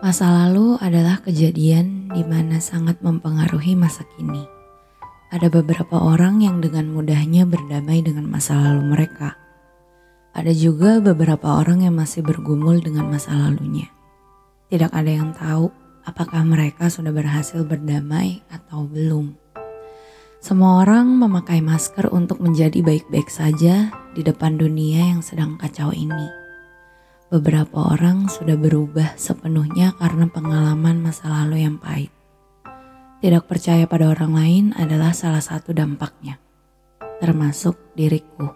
Masa lalu adalah kejadian di mana sangat mempengaruhi masa kini. Ada beberapa orang yang dengan mudahnya berdamai dengan masa lalu mereka. Ada juga beberapa orang yang masih bergumul dengan masa lalunya. Tidak ada yang tahu apakah mereka sudah berhasil berdamai atau belum. Semua orang memakai masker untuk menjadi baik-baik saja di depan dunia yang sedang kacau ini. Beberapa orang sudah berubah sepenuhnya karena pengalaman masa lalu yang pahit. Tidak percaya pada orang lain adalah salah satu dampaknya, termasuk diriku.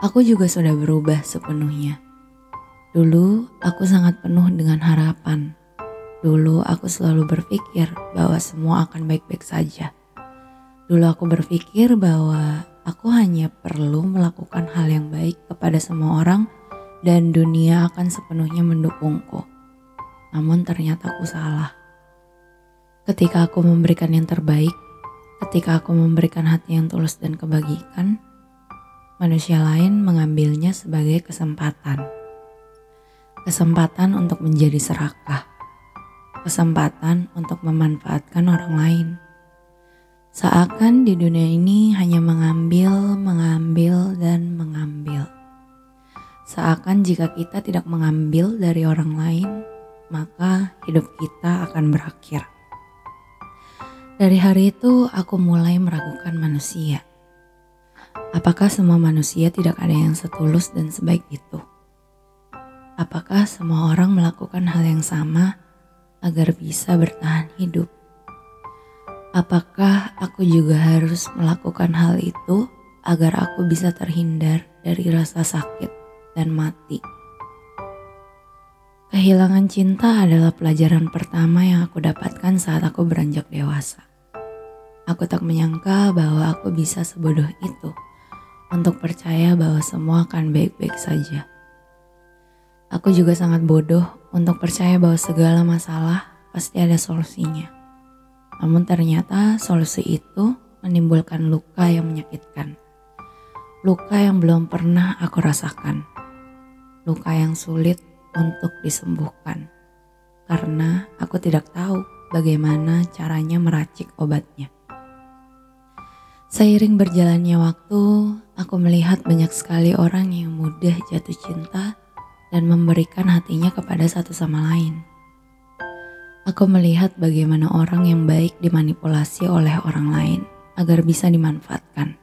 Aku juga sudah berubah sepenuhnya. Dulu aku sangat penuh dengan harapan Dulu aku selalu berpikir bahwa semua akan baik-baik saja. Dulu aku berpikir bahwa aku hanya perlu melakukan hal yang baik kepada semua orang dan dunia akan sepenuhnya mendukungku. Namun ternyata aku salah. Ketika aku memberikan yang terbaik, ketika aku memberikan hati yang tulus dan kebagikan, manusia lain mengambilnya sebagai kesempatan. Kesempatan untuk menjadi serakah kesempatan untuk memanfaatkan orang lain. Seakan di dunia ini hanya mengambil, Seakan jika kita tidak mengambil dari orang lain, maka hidup kita akan berakhir. Dari hari itu, aku mulai meragukan manusia. Apakah semua manusia tidak ada yang setulus dan sebaik itu? Apakah semua orang melakukan hal yang sama? agar bisa bertahan hidup. Apakah aku juga harus melakukan hal itu agar aku bisa terhindar dari rasa sakit dan mati? Kehilangan cinta adalah pelajaran pertama yang aku dapatkan saat aku beranjak dewasa. Aku tak menyangka bahwa aku bisa sebodoh itu untuk percaya bahwa semua akan baik-baik saja. Aku juga sangat bodoh untuk percaya bahwa segala masalah pasti ada solusinya. Namun ternyata solusi itu menimbulkan luka yang menyakitkan. Luka yang belum pernah aku rasakan. Luka yang sulit untuk disembuhkan. Karena aku tidak tahu bagaimana caranya meracik obatnya. Seiring berjalannya waktu, aku melihat banyak sekali orang yang mudah jatuh cinta dan memberikan hatinya kepada satu sama lain. Aku melihat bagaimana orang yang baik dimanipulasi oleh orang lain agar bisa dimanfaatkan,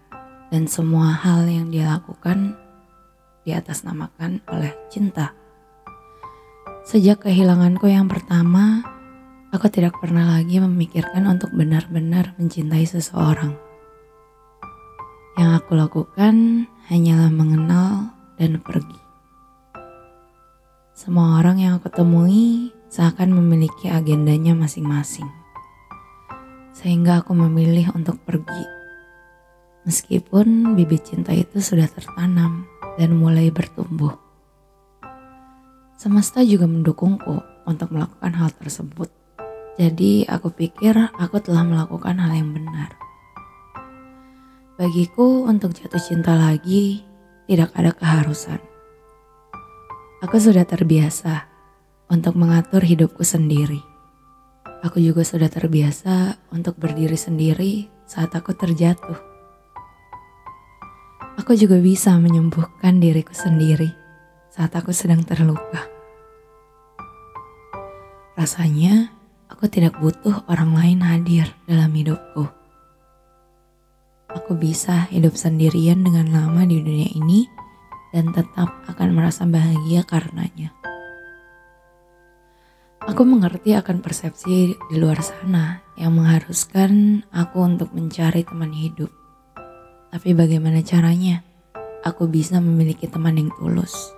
dan semua hal yang dia lakukan di atas namakan oleh cinta. Sejak kehilanganku yang pertama, aku tidak pernah lagi memikirkan untuk benar-benar mencintai seseorang. Yang aku lakukan hanyalah mengenal dan pergi. Semua orang yang aku temui seakan memiliki agendanya masing-masing. Sehingga aku memilih untuk pergi. Meskipun bibit cinta itu sudah tertanam dan mulai bertumbuh. Semesta juga mendukungku untuk melakukan hal tersebut. Jadi aku pikir aku telah melakukan hal yang benar. Bagiku untuk jatuh cinta lagi tidak ada keharusan Aku sudah terbiasa untuk mengatur hidupku sendiri. Aku juga sudah terbiasa untuk berdiri sendiri saat aku terjatuh. Aku juga bisa menyembuhkan diriku sendiri saat aku sedang terluka. Rasanya aku tidak butuh orang lain hadir dalam hidupku. Aku bisa hidup sendirian dengan lama di dunia ini dan tetap akan merasa bahagia karenanya. Aku mengerti akan persepsi di luar sana yang mengharuskan aku untuk mencari teman hidup. Tapi bagaimana caranya aku bisa memiliki teman yang tulus?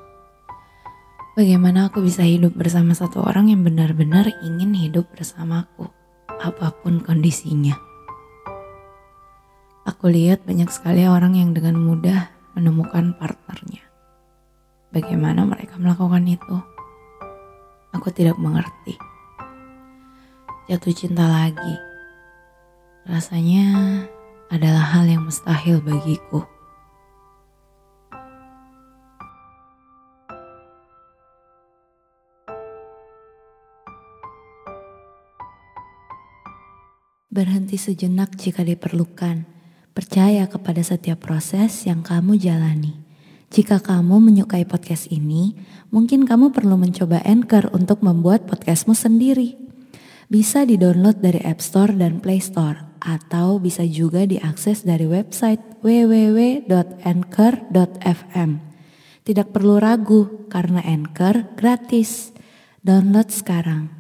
Bagaimana aku bisa hidup bersama satu orang yang benar-benar ingin hidup bersamaku, apa pun kondisinya. Aku lihat banyak sekali orang yang dengan mudah menemukan partnernya. Bagaimana mereka melakukan itu? Aku tidak mengerti. Jatuh cinta lagi, rasanya adalah hal yang mustahil bagiku. Berhenti sejenak jika diperlukan. Percaya kepada setiap proses yang kamu jalani. Jika kamu menyukai podcast ini, mungkin kamu perlu mencoba Anchor untuk membuat podcastmu sendiri. Bisa di-download dari App Store dan Play Store, atau bisa juga diakses dari website www.anchor.fm. Tidak perlu ragu, karena Anchor gratis. Download sekarang.